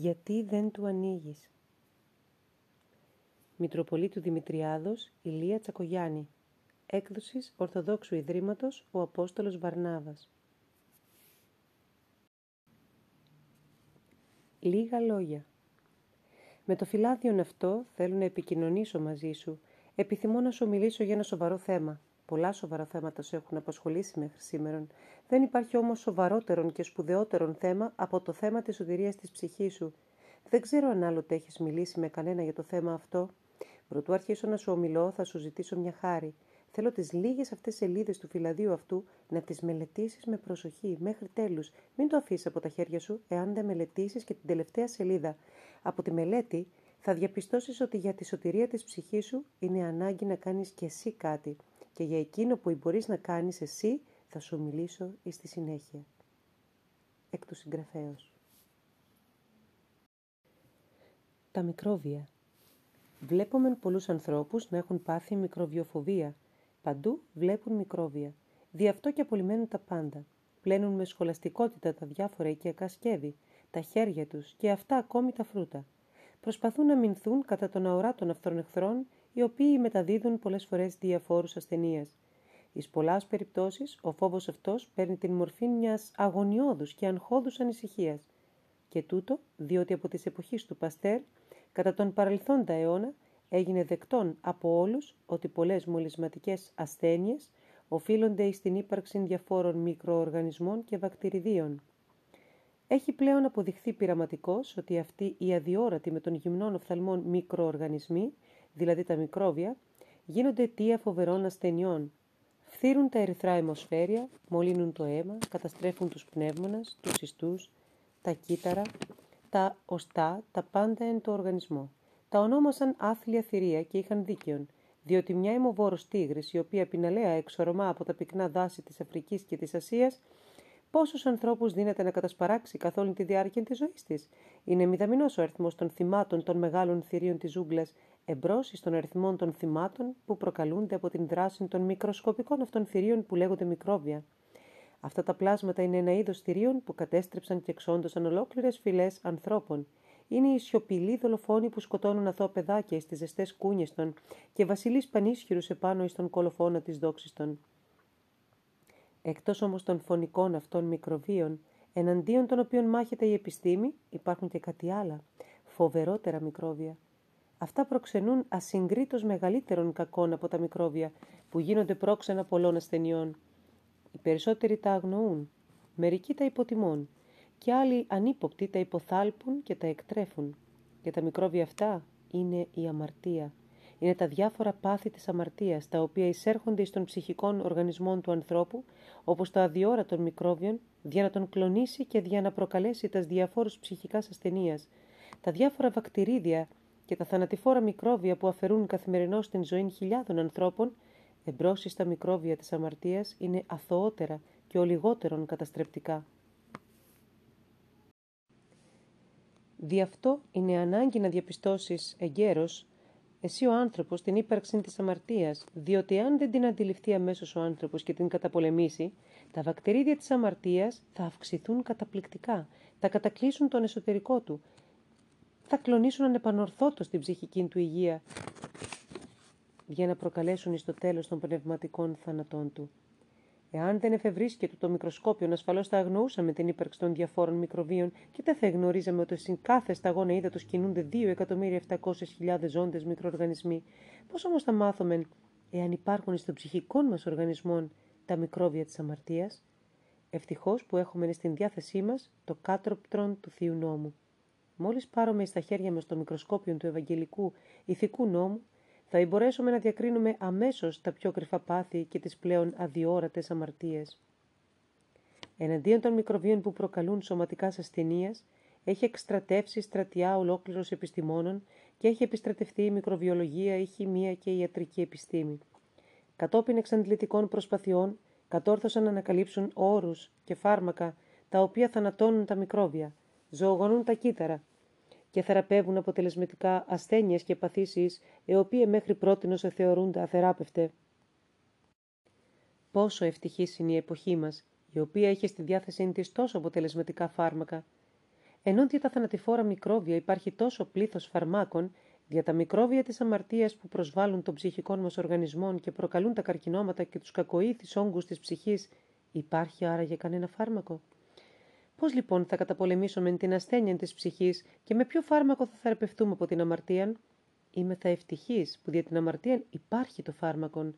Γιατί δεν του ανοίγεις. Μητροπολίτου Δημητριάδος, Ηλία Τσακογιάννη. Έκδοσης Ορθοδόξου Ιδρύματος ο Απόστολος Βαρνάβας. Λίγα λόγια. Με το φυλάδιον αυτό θέλω να επικοινωνήσω μαζί σου. Επιθυμώ να σου μιλήσω για ένα σοβαρό θέμα. Πολλά σοβαρά θέματα σε έχουν απασχολήσει μέχρι σήμερα. Δεν υπάρχει όμως σοβαρότερον και σπουδαιότερον θέμα από το θέμα της σωτηρίας της ψυχής σου. Δεν ξέρω αν άλλοτε έχεις μιλήσει με κανένα για το θέμα αυτό. Προτού αρχίσω να σου ομιλώ, θα σου ζητήσω μια χάρη. Θέλω τις λίγες αυτές σελίδες του φυλαδίου αυτού να τις μελετήσεις με προσοχή μέχρι τέλους. Μην το αφήσεις από τα χέρια σου εάν δεν μελετήσεις και την τελευταία σελίδα. Από τη μελέτη θα διαπιστώσεις ότι για τη σωτηρία της ψυχής σου είναι ανάγκη να κάνεις και εσύ κάτι και για εκείνο που μπορείς να κάνεις εσύ θα σου μιλήσω εις στη συνέχεια. Εκ του συγγραφέως. Τα μικρόβια. Βλέπουμε πολλούς ανθρώπους να έχουν πάθει μικροβιοφοβία. Παντού βλέπουν μικρόβια. Δι' αυτό και απολυμμένουν τα πάντα. Πλένουν με σχολαστικότητα τα διάφορα οικιακά σκεύη, τα χέρια τους και αυτά ακόμη τα φρούτα. Προσπαθούν να μηνθούν κατά τον αοράτων αυτών εχθρών οι οποίοι μεταδίδουν πολλές φορές διαφόρους ασθενείας. Εις πολλάς περιπτώσεις, ο φόβος αυτός παίρνει την μορφή μιας αγωνιώδους και αγχώδους ανησυχίας. Και τούτο, διότι από τις εποχές του Παστέρ, κατά τον παρελθόντα αιώνα, έγινε δεκτόν από όλους ότι πολλές μολυσματικές ασθένειες οφείλονται στην ύπαρξη διαφόρων μικροοργανισμών και βακτηριδίων. Έχει πλέον αποδειχθεί πειραματικώς ότι αυτοί οι αδιόρατοι με των γυμνών οφθαλμών μικροοργανισμοί δηλαδή τα μικρόβια, γίνονται αιτία φοβερών ασθενειών. Φθύρουν τα ερυθρά αιμοσφαίρια, μολύνουν το αίμα, καταστρέφουν τους πνεύμονας, τους ιστούς, τα κύτταρα, τα οστά, τα πάντα εν το οργανισμό. Τα ονόμασαν άθλια θηρία και είχαν δίκαιον, διότι μια αιμοβόρος τίγρης, η οποία πιναλέα εξορμά από τα πυκνά δάση της Αφρικής και της Ασίας, Πόσους ανθρώπους δίνεται να κατασπαράξει καθ' όλη τη διάρκεια της ζωής της. Είναι μηδαμινός ο αριθμός των θυμάτων των μεγάλων θηρίων της ζούγκλας, εμπρός των αριθμών των θυμάτων που προκαλούνται από την δράση των μικροσκοπικών αυτών θηρίων που λέγονται μικρόβια. Αυτά τα πλάσματα είναι ένα είδος θηρίων που κατέστρεψαν και εξόντωσαν ολόκληρες φυλές ανθρώπων. Είναι οι σιωπηλοί δολοφόνοι που σκοτώνουν αθώα παιδάκια στι ζεστές κούνιες των και βασιλείς πανίσχυρους επάνω εις τον κολοφόνα της δόξης των. Εκτός όμως των φωνικών αυτών μικροβίων, εναντίον των οποίων μάχεται η επιστήμη, υπάρχουν και κάτι άλλα, φοβερότερα μικρόβια. Αυτά προξενούν ασυγκρίτως μεγαλύτερων κακών από τα μικρόβια, που γίνονται πρόξενα πολλών ασθενειών. Οι περισσότεροι τα αγνοούν, μερικοί τα υποτιμούν, και άλλοι ανύποπτοι τα υποθάλπουν και τα εκτρέφουν. Και τα μικρόβια αυτά είναι η αμαρτία είναι τα διάφορα πάθη της αμαρτίας, τα οποία εισέρχονται στον ψυχικών οργανισμών του ανθρώπου, όπως τα αδιόρα των μικρόβιων, για να τον κλονίσει και για να προκαλέσει τα διαφόρους ψυχικάς ασθενείας, τα διάφορα βακτηρίδια και τα θανατηφόρα μικρόβια που αφαιρούν καθημερινώς την ζωή χιλιάδων ανθρώπων, εμπρός στα μικρόβια της αμαρτίας είναι αθωότερα και ο λιγότερον καταστρεπτικά. Δι' αυτό είναι ανάγκη να διαπιστώσεις εγκαίρως εσύ ο άνθρωπος την ύπαρξη της αμαρτίας, διότι αν δεν την αντιληφθεί αμέσως ο άνθρωπος και την καταπολεμήσει, τα βακτηρίδια της αμαρτίας θα αυξηθούν καταπληκτικά, θα κατακλείσουν τον εσωτερικό του, θα κλονίσουν ανεπανορθώτως την ψυχική του υγεία για να προκαλέσουν στο τέλος των πνευματικών θανατών του. Εάν δεν εφευρίσκεται το μικροσκόπιο, ασφαλώς θα αγνοούσαμε την ύπαρξη των διαφόρων μικροβίων και δεν θα γνωρίζαμε ότι στην κάθε σταγόνα ύδατος κινούνται 2.700.000 ζώντες μικροοργανισμοί. Πώς όμως θα μάθουμε, εάν υπάρχουν στον ψυχικό μας οργανισμό τα μικρόβια της αμαρτίας, ευτυχώς που έχουμε στην διάθεσή μας το κάτροπτρον του θείου νόμου. Μόλις πάρουμε στα χέρια μας το μικροσκόπιο του Ευαγγελικού ηθικού νόμου, θα μπορέσουμε να διακρίνουμε αμέσως τα πιο κρυφά πάθη και τις πλέον αδιόρατες αμαρτίες. Εναντίον των μικροβίων που προκαλούν σωματικά ασθενείας, έχει εκστρατεύσει στρατιά ολόκληρος επιστημόνων και έχει επιστρατευτεί η μικροβιολογία, η χημεία και η ιατρική επιστήμη. Κατόπιν εξαντλητικών προσπαθειών, κατόρθωσαν να ανακαλύψουν όρους και φάρμακα τα οποία θανατώνουν τα μικρόβια, ζωογονούν τα κύτταρα, και θεραπεύουν αποτελεσματικά ασθένειες και παθήσεις, οι οποίες μέχρι πρότινος θεωρούνται αθεράπευτε. Πόσο ευτυχής είναι η εποχή μας, η οποία έχει στη διάθεσή της τόσο αποτελεσματικά φάρμακα. Ενώ για τα θανατηφόρα μικρόβια υπάρχει τόσο πλήθος φαρμάκων, για τα μικρόβια της αμαρτίας που προσβάλλουν των ψυχικών μας οργανισμών και προκαλούν τα καρκινώματα και τους κακοήθεις όγκους της ψυχής, υπάρχει άραγε κανένα φάρμακο; Πώς λοιπόν θα καταπολεμήσουμε την ασθένεια της ψυχής και με ποιο φάρμακο θα θεραπευτούμε από την αμαρτία. Είμαι θα ευτυχής που για την αμαρτία υπάρχει το φάρμακο.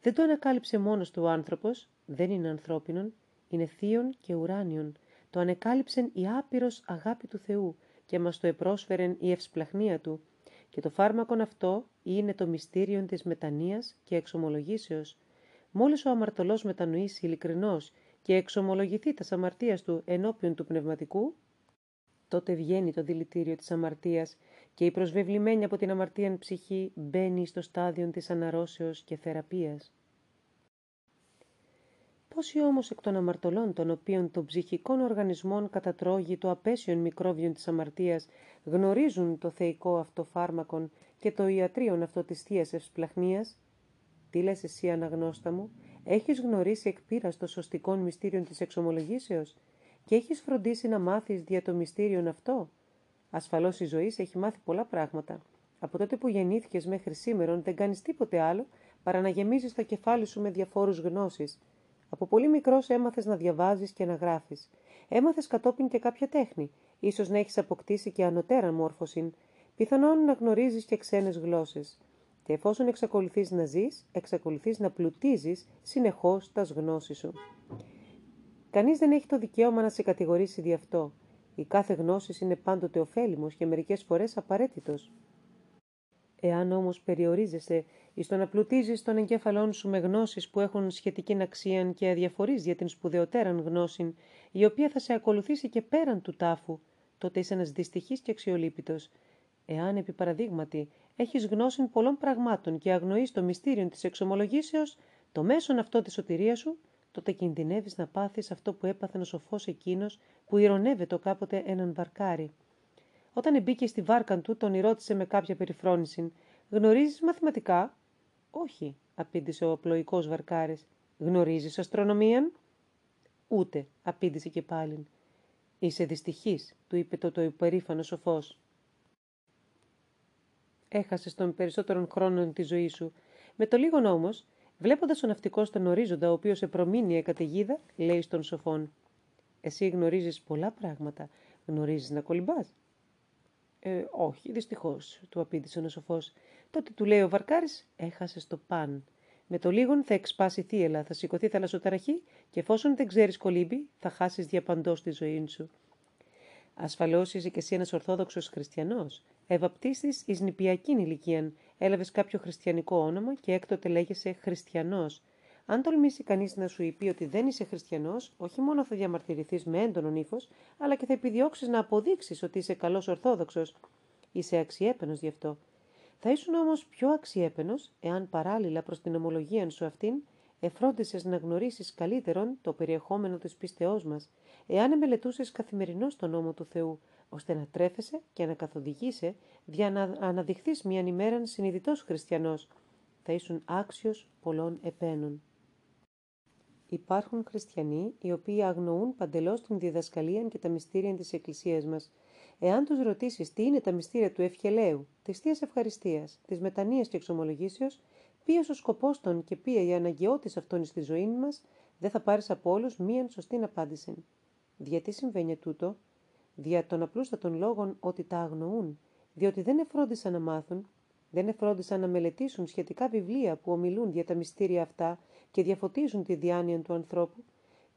Δεν το ανακάλυψε μόνος του ο άνθρωπος, δεν είναι ανθρώπινον, είναι θείον και ουράνιον. Το ανεκάλυψεν η άπειρος αγάπη του Θεού και μας το επρόσφερεν η ευσπλαχνία του. Και το φάρμακον αυτό είναι το μυστήριο της μετανοίας και εξομολογήσεως. Μόλις ο αμαρτωλός μετανοήσει ειλικρινώς και εξομολογηθεί τα αμαρτίας του ενώπιον του πνευματικού, τότε βγαίνει το δηλητήριο της αμαρτίας και η προσβεβλημένη από την αμαρτία ψυχή μπαίνει στο στάδιο της αναρρώσεως και θεραπείας. Πόσοι όμως εκ των αμαρτωλών των οποίων των ψυχικών οργανισμών κατατρώγει το απέσιον μικρόβιον της αμαρτίας γνωρίζουν το θεϊκό αυτό φάρμακον και το ιατρίον αυτό της Θείας Ευσπλαχνίας, τι λες εσύ αναγνώστα μου, έχεις γνωρίσει εκ πείρας το σωστικόν μυστήριον της εξομολογήσεως; Και έχεις φροντίσει να μάθεις δια το μυστήριον αυτό; Ασφαλώς η ζωή έχει μάθει πολλά πράγματα. Από τότε που γεννήθηκες μέχρι σήμερα δεν κάνεις τίποτε άλλο παρά να γεμίζεις το κεφάλι σου με διαφόρους γνώσεις. Από πολύ μικρός έμαθες να διαβάζεις και να γράφεις. Έμαθες κατόπιν και κάποια τέχνη. ίσως να έχεις αποκτήσει και ανωτέρα μόρφωση. Πιθανόν να γνωρίζεις και ξένες γλώσσες. Και εφόσον εξακολουθείς να ζεις, εξακολουθείς να πλουτίζεις συνεχώς τας γνώσει σου. Κανείς δεν έχει το δικαίωμα να σε κατηγορήσει δι' αυτό. Η κάθε γνώση είναι πάντοτε ωφέλιμος και μερικές φορές απαραίτητος. Εάν όμως περιορίζεσαι εις το να πλουτίζεις τον εγκέφαλόν σου με γνώσεις που έχουν σχετική αξία και αδιαφορείς για την σπουδαιοτέραν γνώση, η οποία θα σε ακολουθήσει και πέραν του τάφου, τότε είσαι ένας δυστυχής και αξιολύπητος. Εάν, επί παραδείγματι, έχεις γνώση πολλών πραγμάτων και αγνοείς το μυστήριο της εξομολογήσεως, το μέσον αυτό της σωτηρίας σου, τότε κινδυνεύεις να πάθεις αυτό που έπαθε ο σοφός εκείνος που ηρωνεύεται κάποτε έναν βαρκάρι. Όταν μπήκε στη βάρκα του, τον ρώτησε με κάποια περιφρόνηση. Γνωρίζεις μαθηματικά; Όχι, απήντησε ο πλοϊκό Βαρκάρης. Γνωρίζεις αστρονομίαν; Ούτε, απήντησε και πάλιν. Είσαι δυστυχής, του είπε το, το υπερήφανος σοφός. Έχασες τον περισσότερον χρόνο τη ζωή σου. Με το λίγο όμως, βλέποντας ο ναυτικός τον ορίζοντα, ο οποίος σε προμήνυε καταιγίδα, λέει στον σοφόν. Εσύ γνωρίζεις πολλά πράγματα. Γνωρίζεις να κολυμπάς; Ε, όχι, δυστυχώς, του απήντησε ο σοφός. Τότε του λέει ο Βαρκάρης, έχασες το παν. Με το λίγον θα εξπάσει θύελα, θα σηκωθεί θαλασσοταραχή και εφόσον δεν ξέρεις κολύμπη, θα χάσεις διαπαντός τη ζωή σου. Ασφαλώς είσαι κι εσύ ένας Ορθόδοξος Χριστιανός. Ευαπτίστη εις νηπιακή ηλικία. Έλαβες κάποιο χριστιανικό όνομα και έκτοτε λέγεσαι Χριστιανός. Αν τολμήσει κανείς να σου πει ότι δεν είσαι χριστιανός, όχι μόνο θα διαμαρτυρηθείς με έντονον ύφος, αλλά και θα επιδιώξεις να αποδείξεις ότι είσαι καλός Ορθόδοξος. Είσαι αξιέπαινος γι' αυτό. Θα ήσουν όμως πιο αξιέπαινος, εάν παράλληλα προς την ομολογία σου αυτήν, εφρόντισες να γνωρίσεις καλύτερον το περιεχόμενο της πίστεώς μας, εάν μελετούσε καθημερινώς τον νόμο του Θεού, ώστε να τρέφεσαι και να καθοδηγείσαι, για να αναδειχθείς μιαν ημέραν συνειδητός χριστιανός. Θα ήσουν άξιος πολλών επένων. Υπάρχουν χριστιανοί οι οποίοι αγνοούν παντελώς την διδασκαλία και τα μυστήρια της Εκκλησίας μας. Εάν τους ρωτήσεις τι είναι τα μυστήρια του ευχελαίου, της θείας ευχαριστίας, της μετανία και εξομολογήσεως, ποιος ο σκοπός των και ποια η αναγκαιότητα αυτών στη ζωή μας, δεν θα πάρεις από όλους μίαν σωστή απάντηση. Γιατί συμβαίνει τούτο, δια των απλούστατων λόγων ότι τα αγνοούν, διότι δεν εφρόντισαν να μάθουν, δεν εφρόντισαν να μελετήσουν σχετικά βιβλία που ομιλούν για τα μυστήρια αυτά και διαφωτίζουν τη διάνοια του ανθρώπου.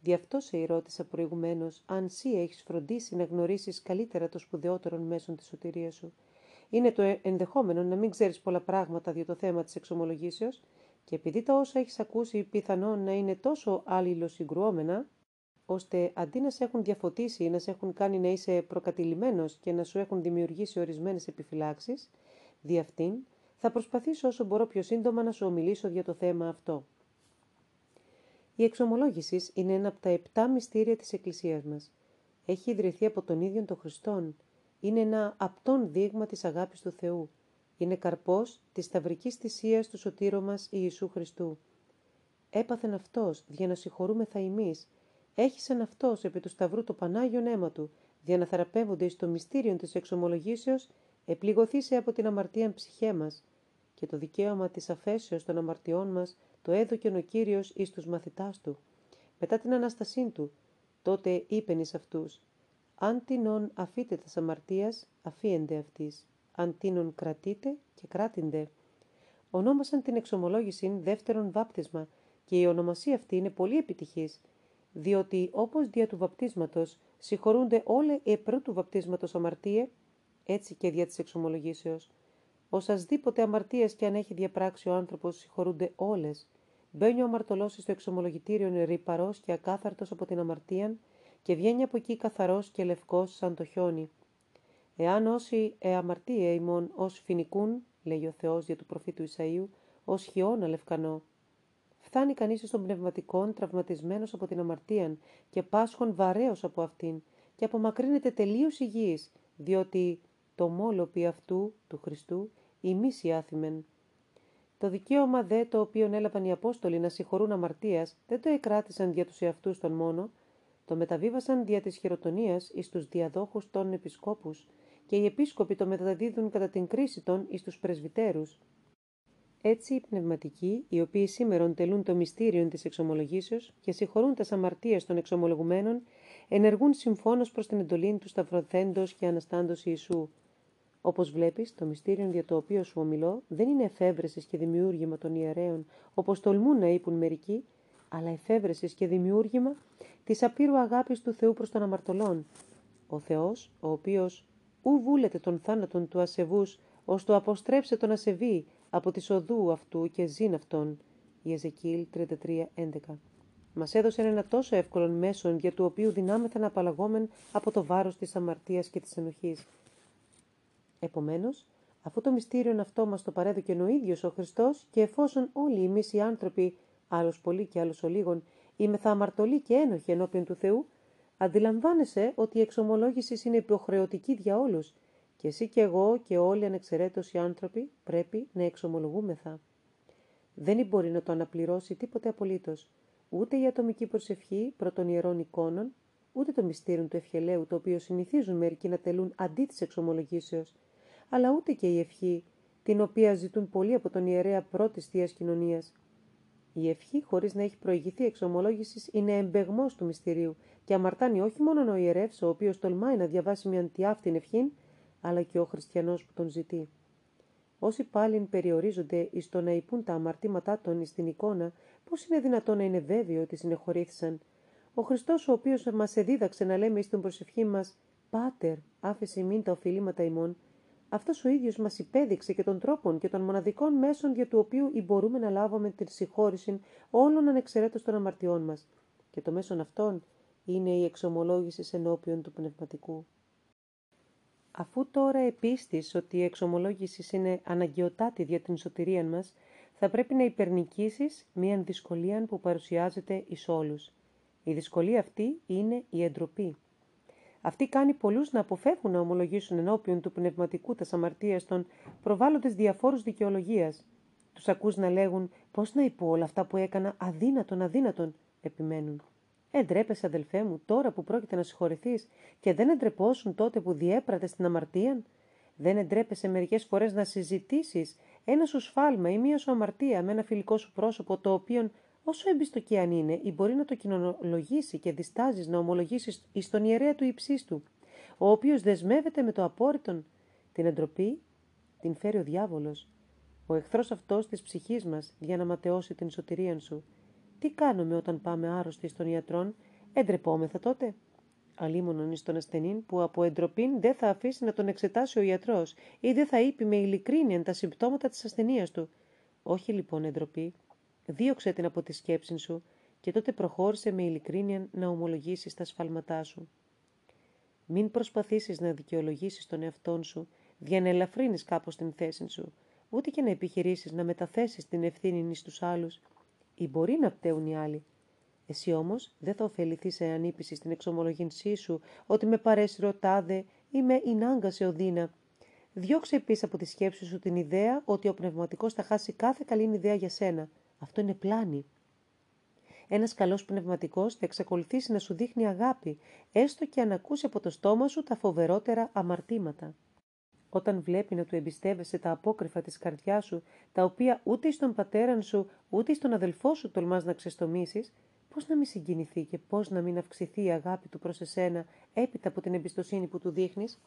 Δι' αυτό σε ρώτησα προηγουμένως αν σύ έχεις φροντίσει να γνωρίσεις καλύτερα το σπουδαιότερο μέσον της σωτηρίας σου. Είναι το ενδεχόμενο να μην ξέρεις πολλά πράγματα για το θέμα της εξομολογήσεως, και επειδή τα όσα έχεις ακούσει πιθανόν να είναι τόσο αλληλοσυγκρουόμενα, ώστε αντί να σε έχουν διαφωτίσει ή να σε έχουν κάνει να είσαι προκατηλημένος και να σου έχουν δημιουργήσει ορισμένες επιφυλάξεις, δι' αυτήν θα προσπαθήσω όσο μπορώ πιο σύντομα να σου ομιλήσω για το θέμα αυτό. Η εξομολόγησης είναι ένα από τα επτά μυστήρια της Εκκλησίας μας. Έχει ιδρυθεί από τον ίδιο τον Χριστόν. Είναι ένα απτόν δείγμα της αγάπης του Θεού. Είναι καρπός της σταυρικής θυσίας του σωτήρου μας Ιησού Χριστού. Έπαθεν αυτός για να συγχωρούμεθα εμείς. Έχησεν αυτός επί του σταυρού το Πανάγιον αίμα του, δια να θεραπεύονται εις το μυστήριο της εξομολογήσεως, επληγωθήσε από την αμαρτίαν ψυχέ μας, και το δικαίωμα της αφέσεως των αμαρτιών μας το έδωκεν ο Κύριος εις τους μαθητάς του. Μετά την Αναστασή του, τότε είπεν εις αυτούς, «Αν τινον αφείτε τας αμαρτίας, αφίεντε αυτής, αν τίνον κρατείτε και κράτηντε». Ονόμασαν την εξομολόγηση δεύτερον βάπτισμα και η ονομασία αυτή είναι πολύ επιτυχής, διότι όπως δια του βαπτίσματος συγχωρούνται όλοι οι πρώτου βαπτίσματος αμαρτίες, έτσι και δια της εξομολογήσεως. Οσασδήποτε αμαρτίες και αν έχει διαπράξει ο άνθρωπος συγχωρούνται όλες. Μπαίνει ο αμαρτωλός στο εξομολογητήριο ρηπαρός και ακάθαρτος από την αμαρτία και βγαίνει από εκεί καθαρός και λευκός σαν το χιόνι. Εάν όσοι εαμαρτίε ημών ως φοινικούν, λέει ο Θεός για του προφήτου Ισαΐου, ως χιόνα λευκανό. Φτάνει κανείς στον πνευματικόν τραυματισμένος από την αμαρτία και πάσχον βαρέως από αυτήν και απομακρύνεται τελείως υγιής, διότι το μόλοπι αυτού, του Χριστού, ημίσει άθιμεν. Το δικαίωμα δε το οποίο έλαβαν οι Απόστολοι να συγχωρούν αμαρτίας δεν το εκράτησαν για τους εαυτούς των μόνο, το μεταβίβασαν δια της χειροτονίας εις τους διαδόχους των επισκόπους και οι επίσκοποι το μεταδίδουν κατά την κρίση των εις τους πρεσβυτέρους. Έτσι οι πνευματικοί, οι οποίοι σήμερα τελούν το μυστήριο της εξομολογήσεως και συγχωρούν τα αμαρτίες των εξομολογουμένων, ενεργούν συμφώνως προς την εντολή του σταυρωθέντος και αναστάντος Ιησού. Όπως βλέπεις, το μυστήριο για το οποίο σου ομιλώ δεν είναι εφεύρεσης και δημιούργημα των ιερέων, όπως τολμούν να είπουν μερικοί, αλλά εφεύρεσης και δημιούργημα της απείρου αγάπης του Θεού προς τον αμαρτωλόν. Ο Θεός, ο οποίος ου βούλεται τον θάνατον του ασεβούς, ως το αποστρέψε τον ασεβή από τη οδού αυτού και ζήν αυτόν. Η Εζεκίλ 33.11 Μας έδωσε ένα τόσο εύκολο μέσον για του οποίου δυνάμεθα να απαλλαγόμεν από το βάρος της αμαρτίας και της ενοχής. Επομένως, αφού το μυστήριο αυτό μας το παρέδωκε ο ίδιος ο Χριστός και εφόσον όλοι εμείς οι άνθρωποι, άλλος πολύ και άλλος ο λίγων, θα αμαρτωλοί και ένοχοι ενώπιον του Θεού, αντιλαμβάνεσαι ότι η εξομολόγησης είναι υποχρεωτική για όλους και εσύ και εγώ και όλοι ανεξαιρέτως οι άνθρωποι πρέπει να εξομολογούμεθα. Δεν μπορεί να το αναπληρώσει τίποτε απολύτως, ούτε η ατομική προσευχή πρώτων ιερών εικόνων, ούτε το μυστήριο του ευχελαίου το οποίο συνηθίζουν μερικοί να τελούν αντί της εξομολογήσεως, αλλά ούτε και η ευχή, την οποία ζητούν πολλοί από τον ιερέα πρώτης θείας κοινωνίας. Η ευχή, χωρίς να έχει προηγηθεί εξομολόγησης, είναι εμπεγμός του μυστηρίου και αμαρτάνει όχι μόνο ο ιερεύς, ο οποίος τολμάει να διαβάσει μια αντιάφτην ευχή, αλλά και ο χριστιανός που τον ζητεί. Όσοι πάλι περιορίζονται εις το να υπούν τα αμαρτήματά των στην εικόνα, πώς είναι δυνατόν να είναι βέβαιο ότι συνεχωρήθησαν; Ο Χριστός, ο οποίος μας εδίδαξε να λέμε εις τον προσευχή μας, Πάτερ, άφεση μην τα οφειλήματα ημών, αυτός ο ίδιος μας υπέδειξε και των τρόπων και των μοναδικών μέσων για του οποίου μπορούμε να λάβουμε την συγχώρηση όλων ανεξαιρέτως των αμαρτιών μας. Και το μέσον αυτόν είναι η εξομολόγηση ενώπιον του πνευματικού. Αφού τώρα επίστης ότι η εξομολόγησης είναι αναγκαιοτάτη για την σωτηρία μας, θα πρέπει να υπερνικήσεις μία δυσκολία που παρουσιάζεται εις όλους. Η δυσκολία αυτή είναι η εντροπή. Αυτή κάνει πολλούς να αποφεύγουν να ομολογήσουν ενώπιον του πνευματικού τας αμαρτίας των, προβάλλοντες διαφόρους δικαιολογίας. Τους ακούς να λέγουν πώς να υπό όλα αυτά που έκανα αδύνατον, αδύνατον, επιμένουν. Εντρέπεσαι, αδελφέ μου, τώρα που πρόκειται να συγχωρηθεί και δεν εντρεπόσουν τότε που διέπρατες στην αμαρτία. Δεν εντρέπεσαι μερικές φορές να συζητήσεις ένα σου σφάλμα ή μία σου αμαρτία με ένα φιλικό σου πρόσωπο το οποίο όσο εμπιστοκή αν είναι, ή μπορεί να το κοινολογήσει και διστάζεις να ομολογήσεις εις τον ιερέα του υψίστου, ο οποίος δεσμεύεται με το απόρριτον. Την εντροπή την φέρει ο διάβολος. Ο εχθρός αυτός της ψυχής μας για να ματαιώσει την σωτηρία σου. Τι κάνουμε όταν πάμε άρρωστοι στον ιατρόν, εντρεπόμεθα τότε; Αλίμονον εις τον ασθενήν που από εντροπήν δεν θα αφήσει να τον εξετάσει ο ιατρός ή δεν θα είπε με ειλικρίνεια τα συμπτώματα της ασθενείας του. Όχι λοιπόν εντροπή, Δίωξε την από τη σκέψη σου και τότε προχώρησε με ειλικρίνεια να ομολογήσεις τα σφάλματά σου. Μην προσπαθήσεις να δικαιολογήσεις τον εαυτόν σου, για να ελαφρύνεις κάπως την θέση σου, ούτε και να επιχειρήσεις να μεταθέσεις την ευθύνη στους άλλους, ή μπορεί να πταίουν οι άλλοι. Εσύ όμως δεν θα ωφεληθείς σε ανήπιση στην εξομολογήνσή σου ότι με παρέσει ρωτάδε ή με εινάγκασε ο Δίνα. Διώξε επίσης από τη σκέψη σου την ιδέα ότι ο πνευματικός θα χάσει κάθε καλή ιδέα για σένα – αυτό είναι πλάνη. Ένας καλός πνευματικός θα εξακολουθήσει να σου δείχνει αγάπη, έστω και αν ακούσει από το στόμα σου τα φοβερότερα αμαρτήματα. Όταν βλέπει να του εμπιστεύεσαι τα απόκρυφα της καρδιάς σου, τα οποία ούτε στον πατέραν σου, ούτε στον αδελφό σου τολμάς να ξεστομίσεις, πώς να μην συγκινηθεί και πώς να μην αυξηθεί η αγάπη του προς εσένα έπειτα από την εμπιστοσύνη που του δείχνεις;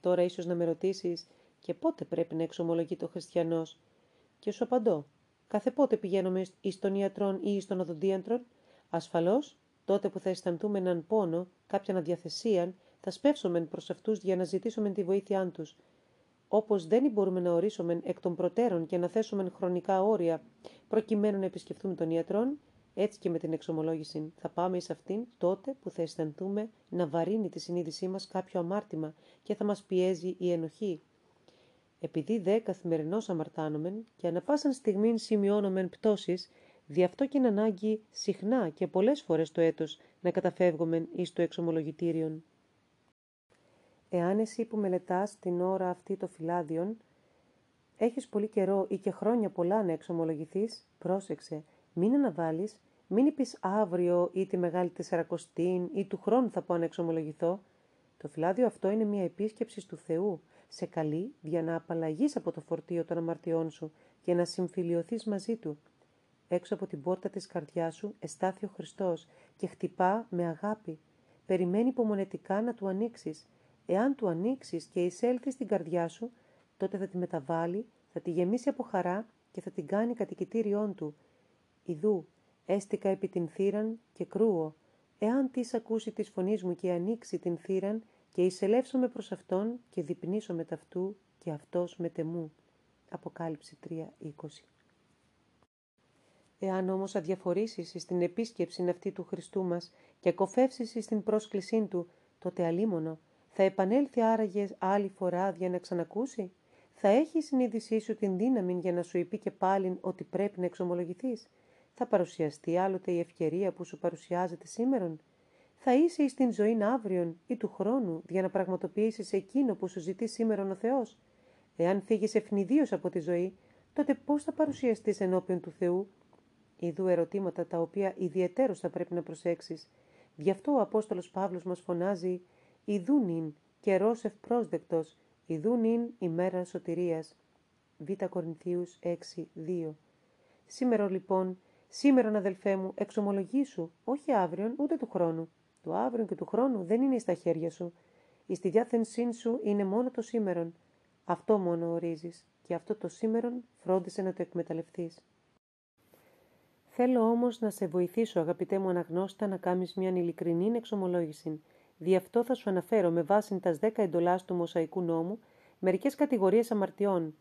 Τώρα ίσως να με ρωτήσεις και πότε πρέπει να εξομολογεί το χριστιανός; Και σου απαντώ, κάθε πότε πηγαίνουμε εις τον ιατρόν ή εις τον οδοντίαντρον, ασφαλώς τότε που θα αισθανθούμε έναν πόνο, κάποια αδιαθεσία, θα σπεύσουμε προς αυτούς για να ζητήσουμε τη βοήθειά τους. Όπως δεν μπορούμε να ορίσουμε εκ των προτέρων και να θέσουμε χρονικά όρια προκειμένου να επισκεφτούμε τον ιατρόν, έτσι και με την εξομολόγηση θα πάμε εις αυτήν τότε που θα αισθανθούμε να βαρύνει τη συνείδησή μας κάποιο αμάρτημα και θα μας πιέζει η ενοχή. Επειδή δε καθημερινώς αμαρτάνομεν και ανα πάσαν στιγμήν σημειώνομεν πτώσεις, δι' αυτό και είναι ανάγκη συχνά και πολλές φορές το έτος να καταφεύγομεν εις το εξομολογητήριον. Εάν εσύ που μελετάς την ώρα αυτή το φυλάδιον, έχεις πολύ καιρό ή και χρόνια πολλά να εξομολογηθείς, πρόσεξε, μην αναβάλεις, μην είπεις αύριο ή τη Μεγάλη Τεσσαρακοστήν ή του χρόνου θα πω να εξομολογηθώ. Το φυλάδιο αυτό είναι μια επίσκεψη του Θεού. Σε καλεί για να απαλλαγείς από το φορτίο των αμαρτιών σου και να συμφιλιωθείς μαζί Του. Έξω από την πόρτα της καρδιάς σου εστάθη ο Χριστός και χτυπά με αγάπη. Περιμένει υπομονετικά να Του ανοίξεις. Εάν Του ανοίξεις και εισέλθεις στην καρδιά σου, τότε θα τη μεταβάλει, θα τη γεμίσει από χαρά και θα την κάνει κατοικητήριόν Του. Ιδού, έστικα επί την θύραν και κρούω. Εάν τη ακούσει της φωνής μου και ανοίξει την θύραν και εισελεύσω προς αυτόν και διπνήσω με ταυτού και αυτός με τεμού. Αποκάλυψη 3.20 Εάν όμως αδιαφορήσεις στην επίσκεψη αυτή του Χριστού μας και κοφεύσεις στην πρόσκλησή του, τότε αλίμονο, θα επανέλθει άραγε άλλη φορά για να ξανακούσει; Θα έχει η συνείδησή σου την δύναμη για να σου είπε και πάλιν ότι πρέπει να εξομολογηθείς; Θα παρουσιαστεί άλλοτε η ευκαιρία που σου παρουσιάζεται σήμερα. Θα είσαι εις την ζωή αύριον ή του χρόνου για να πραγματοποιήσεις εκείνο που σου ζητεί σήμερα ο Θεός; Εάν φύγεις ευνηδίως από τη ζωή, τότε πώς θα παρουσιαστείς ενώπιον του Θεού; Ιδού ερωτήματα τα οποία ιδιαιτέρως θα πρέπει να προσέξεις. Γι' αυτό ο Απόστολος Παύλος μας φωνάζει «Ιδού νυν, καιρός ευπρόσδεκτος, ιδού νυν ημέρα σωτηρίας». Β. Κορινθίους 6.2 Σήμερα λοιπόν Σήμερα, αδελφέ μου, εξομολογήσου, όχι αύριον ούτε του χρόνου. Το αύριο και του χρόνου δεν είναι στα χέρια σου. Η στη διάθεσή σου είναι μόνο το σήμερον. Αυτό μόνο ορίζεις, και αυτό το σήμερον φρόντισε να το εκμεταλλευτείς. Θέλω όμως να σε βοηθήσω, αγαπητέ μου αναγνώστα, να κάνεις μια ειλικρινή εξομολόγηση. Δι' αυτό θα σου αναφέρω με βάση τα δέκα εντολάς του Μοσαϊκού νόμου μερικές κατηγορίες αμαρτιών,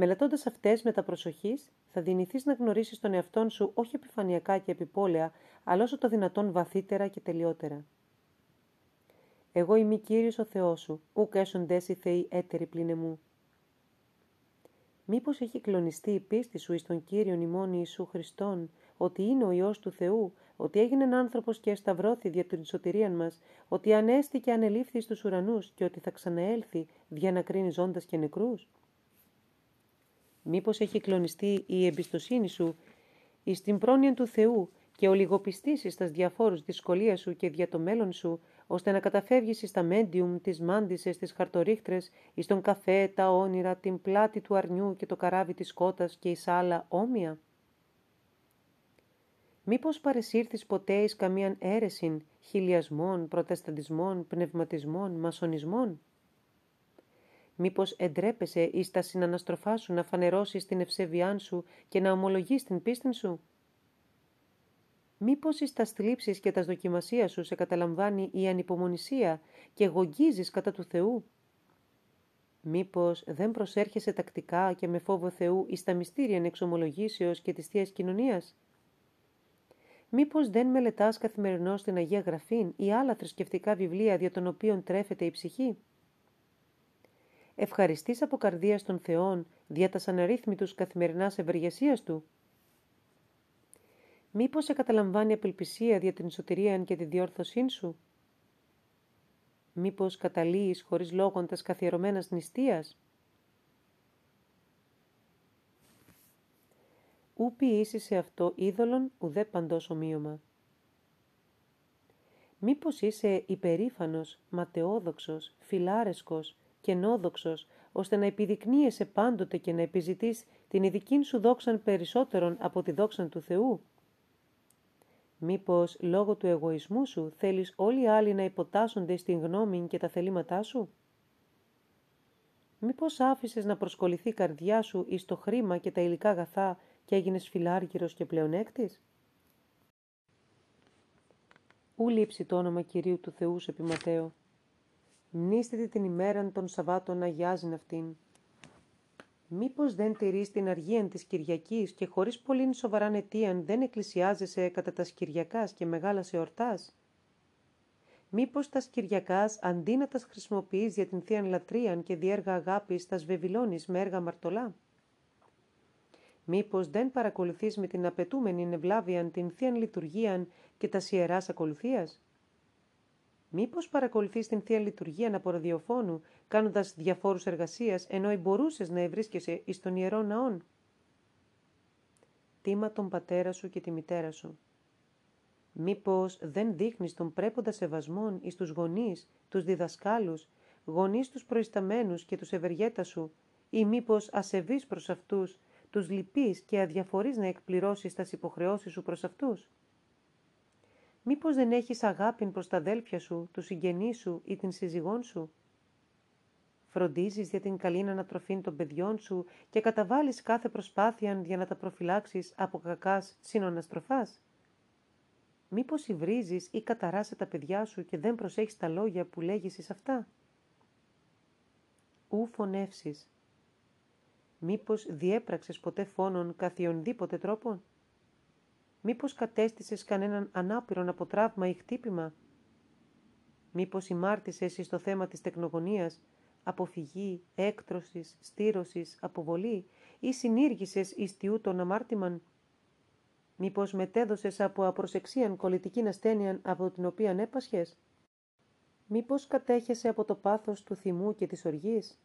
Μελετώντας αυτές με τα προσοχής, θα δυνηθείς να γνωρίσεις τον εαυτόν σου όχι επιφανειακά και επιπόλαια, αλλά όσο το δυνατόν βαθύτερα και τελειότερα. Εγώ είμαι κύριος ο Θεός σου, ούκ έσονται οι Θεοί έτεροι πλην εμού. Μήπως έχει κλονιστεί η πίστη σου εις τον Κύριον ημών Ιησού Χριστόν, ότι είναι ο ιό του Θεού, ότι έγινε άνθρωπος και εσταυρώθη δια την σωτηρία μας, ότι ανέστηκε ανελήφθη στους ουρανούς και ότι θα ξαναέλθει δια να κρίνει ζώντας και νεκρούς. Μήπως έχει κλονιστεί η εμπιστοσύνη σου εις την πρόνοια του Θεού και ολιγοπιστήσεις στα διαφόρους δυσκολίας σου και δια το μέλλον σου, ώστε να καταφεύγεις στα μέντιουμ, τις μάντισες, τις χαρτορίχτρες, εις τον καφέ, τα όνειρα, την πλάτη του αρνιού και το καράβι της κότας και εις άλλα όμοια; Μήπως παρεσύρθεις ποτέ εις καμίαν αίρεσιν, χιλιασμών, προτεσταντισμών, πνευματισμών, μασονισμών; Μήπως εντρέπεσαι ή στα συναναστροφά σου να φανερώσεις την ευσεβιάν σου και να ομολογείς την πίστη σου; Μήπως εις τα θλίψεις και τα δοκιμασία σου σε καταλαμβάνει η ανυπομονησία και γογγίζεις κατά του Θεού; Μήπως δεν προσέρχεσαι τακτικά και με φόβο Θεού εις τα μυστήρια εξομολογήσεως και της Θείας Κοινωνίας; Μήπως δεν μελετάς καθημερινώς την Αγία Γραφήν ή άλλα θρησκευτικά βιβλία δια των οποίων τρέφεται η ψυχή; Ευχαριστείς από καρδίας των Θεών δια τας αναρρύθμιτους καθημερινάς ευεργεσίας Του; Μήπως σε καταλαμβάνει απελπισία δια την σωτηρία και τη διόρθωσή σου; Μήπως καταλύεις χωρίς λόγων τας καθιερωμένας νηστείας; Ου ποιήσει σε αυτό είδωλον ουδέ παντός ομοίωμα. Μήπως είσαι υπερήφανος, ματαιόδοξος, φιλάρεσκος, κενόδοξος, ώστε να επιδεικνύεσαι πάντοτε και να επιζητείς την ειδική σου δόξαν περισσότερον από τη δόξαν του Θεού; Μήπως λόγω του εγωισμού σου θέλεις όλοι οι άλλοι να υποτάσσονται στην γνώμη και τα θελήματά σου; Μήπως άφησες να προσκοληθεί η καρδιά σου εις το χρήμα και τα υλικά αγαθά και έγινες φιλάργυρος και πλεονέκτης; Ού λείψει το όνομα Κυρίου του Θεού σε Ματέο. Μνήστε την ημέραν των Σαββάτων αγιάζειν αυτήν. Μήπως δεν τηρείς την αργία της Κυριακής και χωρίς πολύ σοβαρά αιτίαν δεν εκκλησιάζεσαι κατά τας Κυριακάς και μεγάλας εορτάς; Μήπως τας Κυριακάς αντί να τας χρησιμοποιείς για την Θείαν Λατρείαν και διέργα αγάπης τας σβεβηλώνεις με έργα μαρτωλά. Μήπως δεν παρακολουθείς με την απαιτούμενη νευλάβιαν την Θείαν Λειτουργίαν και τα Ιεράς Ακολουθίας; Μήπως παρακολουθείς την Θεία Λειτουργία από ραδιοφώνου, κάνοντας διαφόρους εργασίας, ενώ μπορούσες να ευρίσκεσαι εις των Ιερών Ναών. Τίμα τον πατέρα σου και τη μητέρα σου. Μήπως δεν δείχνεις τον πρέποντα σεβασμόν εις τους γονείς, τους διδασκάλους, γονείς τους προϊσταμένους και τους ευεργέτα σου, ή μήπως ασεβείς προς αυτούς, τους λυπείς και αδιαφορείς να εκπληρώσεις τα υποχρεώσεις σου προς αυτούς; Μήπως δεν έχεις αγάπη προς τα αδέλφια σου, τους συγγενείς σου ή την σύζυγόν σου; Φροντίζεις για την καλή ανατροφή των παιδιών σου και καταβάλεις κάθε προσπάθεια για να τα προφυλάξεις από κακάς σύνοναστροφάς. Μήπως υβρίζεις ή καταράσε τα παιδιά σου και δεν προσέχεις τα λόγια που λέγεις εις αυτά; Ου φωνεύσεις. Μήπως διέπραξες ποτέ φόνον καθιονδήποτε τρόπον; Μήπως κατέστησες κανέναν ανάπηρον από τραύμα ή χτύπημα; Μήπως ημάρτησες εις το θέμα της τεκνογωνίας, αποφυγή, έκτρωσης, στήρωσης, αποβολή ή συνήργησες εις τιούτον αμάρτημαν; Μήπως μετέδωσες από απροσεξίαν κολλητική ασθένεια από την οποία έπασχες; Μήπως κατέχεσαι από το πάθος του θυμού και της οργής;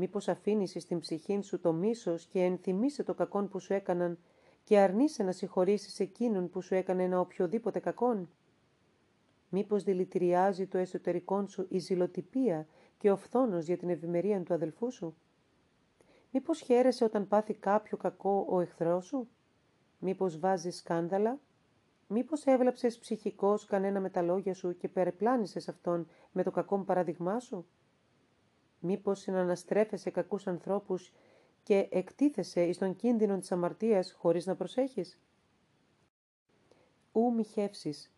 Μήπως αφήνεις στην ψυχή σου το μίσος και ενθυμίσαι το κακόν που σου έκαναν και αρνείσαι να συγχωρήσεις εκείνον που σου έκανε ένα οποιοδήποτε κακόν; Μήπως δηλητηριάζει το εσωτερικό σου η ζηλοτυπία και ο φθόνος για την ευημερία του αδελφού σου; Μήπως χαίρεσαι όταν πάθει κάποιο κακό ο εχθρός σου; Μήπως βάζεις σκάνδαλα; Μήπως έβλαψες ψυχικός κανένα με τα λόγια σου και περεπλάνησες αυτόν με το κακό παραδειγμά σου; Μήπως συναναστρέφεσαι κακούς ανθρώπους και εκτίθεσαι εις τον κίνδυνο της αμαρτίας χωρίς να προσέχεις; Ού μοιχεύσεις.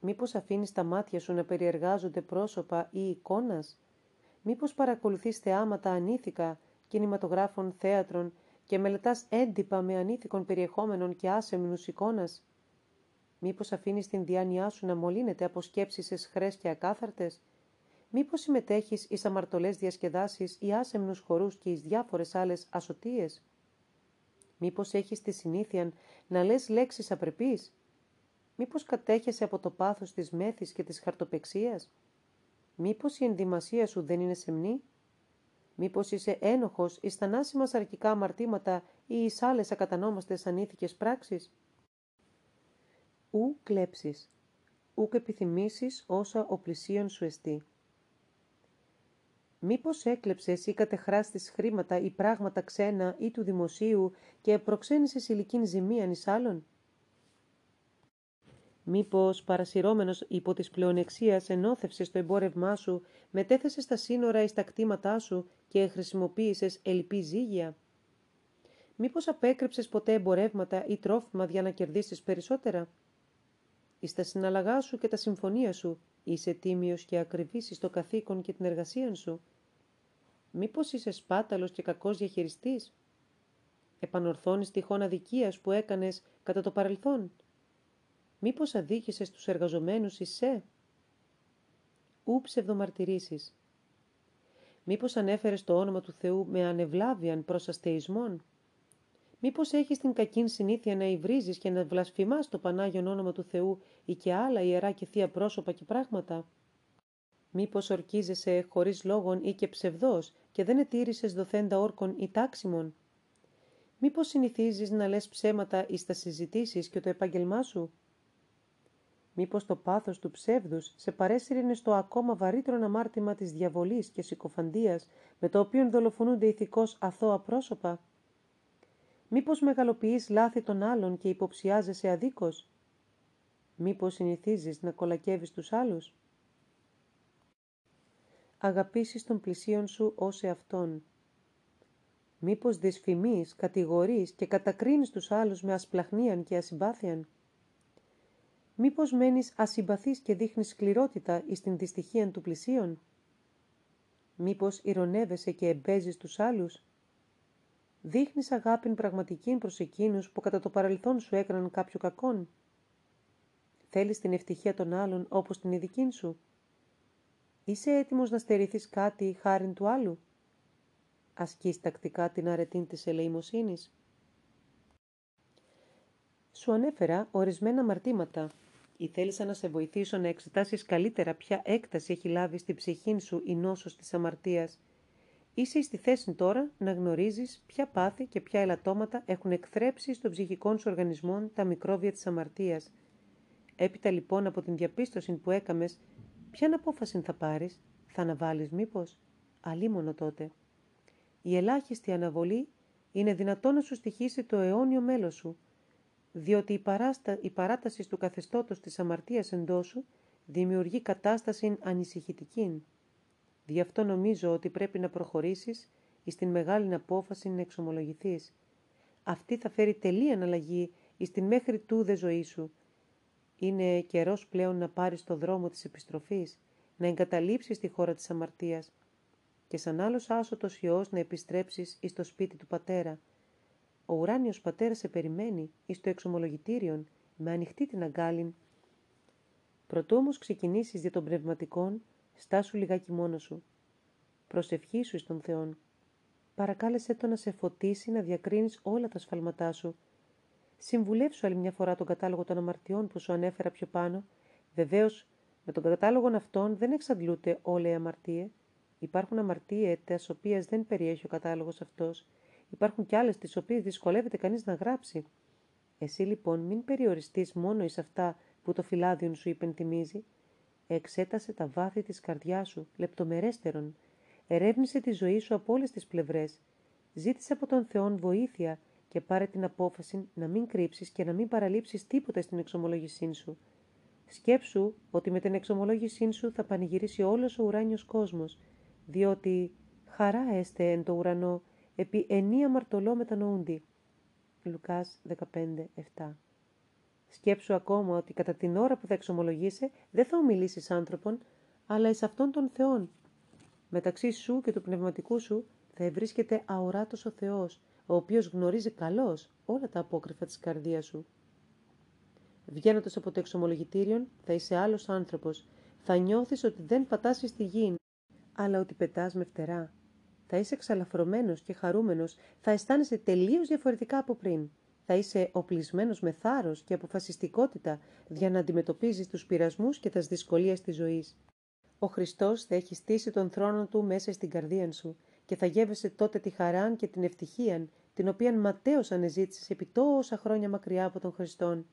Μήπως αφήνεις τα μάτια σου να περιεργάζονται πρόσωπα ή εικόνας; Μήπως παρακολουθείς θεάματα ανήθικα, κινηματογράφων θέατρων και μελετάς έντυπα με ανήθικων περιεχόμενων και άσεμνους εικόνας; Μήπως αφήνεις την διάνοιά σου να μολύνεται από σκέψεις εσχρές και ακάθαρτες; Μήπως συμμετέχεις εις αμαρτωλές διασκεδάσεις ή άσεμνους χορούς και εις διάφορες άλλες ασωτίες; Μήπως έχεις τη συνήθεια να λες λέξεις απρεπείς; Μήπως κατέχεσαι από το πάθος της μέθης και της χαρτοπεξίας; Μήπως η ενδυμασία σου δεν είναι σεμνή; Μήπως είσαι ένοχος εις θανάσιμα σαρκικά αμαρτήματα ή εις άλλες ακατανόμαστες ανήθικες πράξεις; Ου κλέψεις. Ουκ επιθυμήσεις όσα ο πλησίον σου εστί. Μήπως έκλεψες ή κατεχράστης χρήματα ή πράγματα ξένα ή του δημοσίου και προξένησες ηλικήν ζημίαν εις άλλων. Μήπως παρασυρώμενος υπό της πλεονεξίας ενώθευσες το εμπόρευμά σου, μετέθεσες στα σύνορα εις τα κτήματά σου και χρησιμοποίησες ελπί ζύγια; Μήπως απέκρυψες ποτέ εμπορεύματα ή τρόφιμα για να κερδίσεις περισσότερα; Εις τα συναλλαγά σου και τα συμφωνία σου, είσαι τίμιος και ακριβής στο καθήκον και την εργασία σου. Μήπως είσαι σπάταλος και κακός διαχειριστής; Επανορθώνεις τυχόν αδικίας που έκανες κατά το παρελθόν; Μήπως αδίκησες τους εργαζομένους εισέ. Ού ψευδομαρτυρήσεις. Μήπως ανέφερες το όνομα του Θεού με ανεβλάβιαν προς αστεισμόν. Μήπως έχεις την κακή συνήθεια να υβρίζεις και να βλασφημάς το Πανάγιον όνομα του Θεού ή και άλλα ιερά και θεία πρόσωπα και πράγματα; Μήπως ορκίζεσαι χωρίς λόγον ή και ψευδός και δεν ετήρησες δοθέντα όρκων ή τάξιμων. Μήπως συνηθίζεις να λες ψέματα εις τα συζητήσεις και το επάγγελμά σου; Μήπως το πάθος του ψεύδους σε παρέσυρινε στο ακόμα βαρύτερο αμάρτημα της διαβολής και συκοφαντίας με το οποίο δολοφονούνται ηθικώς αθώα πρόσωπα; Μήπως μεγαλοποιείς λάθη των άλλων και υποψιάζεσαι αδίκως; Μήπως συνηθίζεις να κολακεύεις τους άλλους; Αγαπήσεις τον πλησίον σου ως εαυτόν. Μήπως δυσφημείς, κατηγορείς και κατακρίνεις τους άλλους με ασπλαχνίαν και ασυμπάθειαν; Μήπως μένεις ασυμπαθής και δείχνεις σκληρότητα εις την δυστυχία του πλησίον; Μήπως ηρωνεύεσαι και εμπέζεις τους άλλους; Δείχνεις αγάπην πραγματική προς εκείνους που κατά το παρελθόν σου έκαναν κάποιο κακόν; Θέλεις την ευτυχία των άλλων όπως την ειδική σου; Είσαι έτοιμος να στερηθείς κάτι χάριν του άλλου; Ασκείς τακτικά την αρετήν της ελεημοσύνης; Σου ανέφερα ορισμένα μαρτήματα ή θέλησα να σε βοηθήσω να εξετάσεις καλύτερα ποια έκταση έχει λάβει στη ψυχή σου η νόσος της αμαρτίας; Είσαι στη θέση τώρα να γνωρίζεις ποια πάθη και ποια ελαττώματα έχουν εκθρέψει στο ψυχικό σου οργανισμό τα μικρόβια της αμαρτίας. Έπειτα λοιπόν από την διαπίστωση που έκαμες, ποια απόφαση θα πάρεις, θα αναβάλεις μήπως, αλίμονο τότε. Η ελάχιστη αναβολή είναι δυνατόν να σου στοιχήσει το αιώνιο μέλος σου, διότι η, παράστα, η παράταση του καθεστώτος της αμαρτίας εντός σου δημιουργεί κατάσταση ανησυχητική. Γι' αυτό νομίζω ότι πρέπει να προχωρήσεις στην μεγάλη απόφαση να εξομολογηθείς. Αυτή θα φέρει τελή αναλλαγή την μέχρι τούδε ζωή σου. Είναι καιρός πλέον να πάρεις το δρόμο της επιστροφής, να εγκαταλείψεις τη χώρα της αμαρτίας και σαν άλλος άσωτος Υιός να επιστρέψεις εις το σπίτι του Πατέρα, ο ουράνιος πατέρας σε περιμένει εις το εξομολογητήριον με ανοιχτή την αγκάλιν. Προτού όμως ξεκινήσεις για τον πνευματικών, στάσου λιγάκι μόνος σου. Προσευχή σου εις τον Θεόν. Παρακάλεσέ το να σε φωτίσει να διακρίνεις όλα τα σφαλματά σου. Συμβουλεύσου άλλη μια φορά τον κατάλογο των αμαρτιών που σου ανέφερα πιο πάνω. Βεβαίως, με τον κατάλογο αυτών δεν εξαντλούνται όλα οι αμαρτίες. Υπάρχουν αμαρτίε τι οποίες δεν περιέχει ο κατάλογος αυτός Υπάρχουν κι άλλες τις οποίες δυσκολεύεται κανείς να γράψει. Εσύ λοιπόν μην περιοριστείς μόνο εις αυτά που το φυλάδιον σου υπενθυμίζει. Εξέτασε τα βάθη της καρδιάς σου, λεπτομερέστερον. Ερεύνησε τη ζωή σου από όλες τις πλευρές. Ζήτησε από τον Θεόν βοήθεια και πάρε την απόφαση να μην κρύψεις και να μην παραλείψεις τίποτα στην εξομολόγησή σου. Σκέψου ότι με την εξομολόγησή σου θα πανηγυρίσει όλος ο ουράνιος κόσμος, διότι χαρά έστε εν το ουρανό επί ενία μαρτωλό μετανοούντι. Λουκάς 15.7 Σκέψου ακόμα ότι κατά την ώρα που θα εξομολογήσει δεν θα ομιλήσεις άνθρωπον, αλλά εις αυτόν των Θεών. Μεταξύ σου και του πνευματικού σου θα ευρίσκεται αοράτος ο Θεός, ο οποίος γνωρίζει καλώς όλα τα απόκρυφα της καρδίας σου. Βγαίνοντας από το εξομολογητήριον θα είσαι άλλος άνθρωπος. Θα νιώθεις ότι δεν πατάς στη γη, αλλά ότι πετάς με φτερά θα είσαι εξαλαφρωμένος και χαρούμενος, θα αισθάνεσαι τελείως διαφορετικά από πριν. Θα είσαι οπλισμένος με θάρρος και αποφασιστικότητα για να αντιμετωπίζεις τους πειρασμούς και τις δυσκολίες της ζωής. Ο Χριστός θα έχει στήσει τον θρόνο Του μέσα στην καρδία σου και θα γεύεσαι τότε τη χαρά και την ευτυχία την οποία ματέως ανεζήτησες επί τόσα χρόνια μακριά από τον Χριστόν.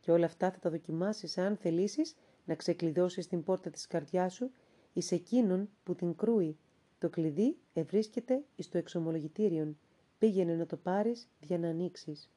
Και όλα αυτά θα τα δοκιμάσεις αν θελήσεις να ξεκλειδώσεις την πόρτα της καρδιάς σου εις εκείνον που την κρούει το κλειδί ευρίσκεται στο εξομολογητήριον. Πήγαινε να το πάρεις για να ανοίξεις.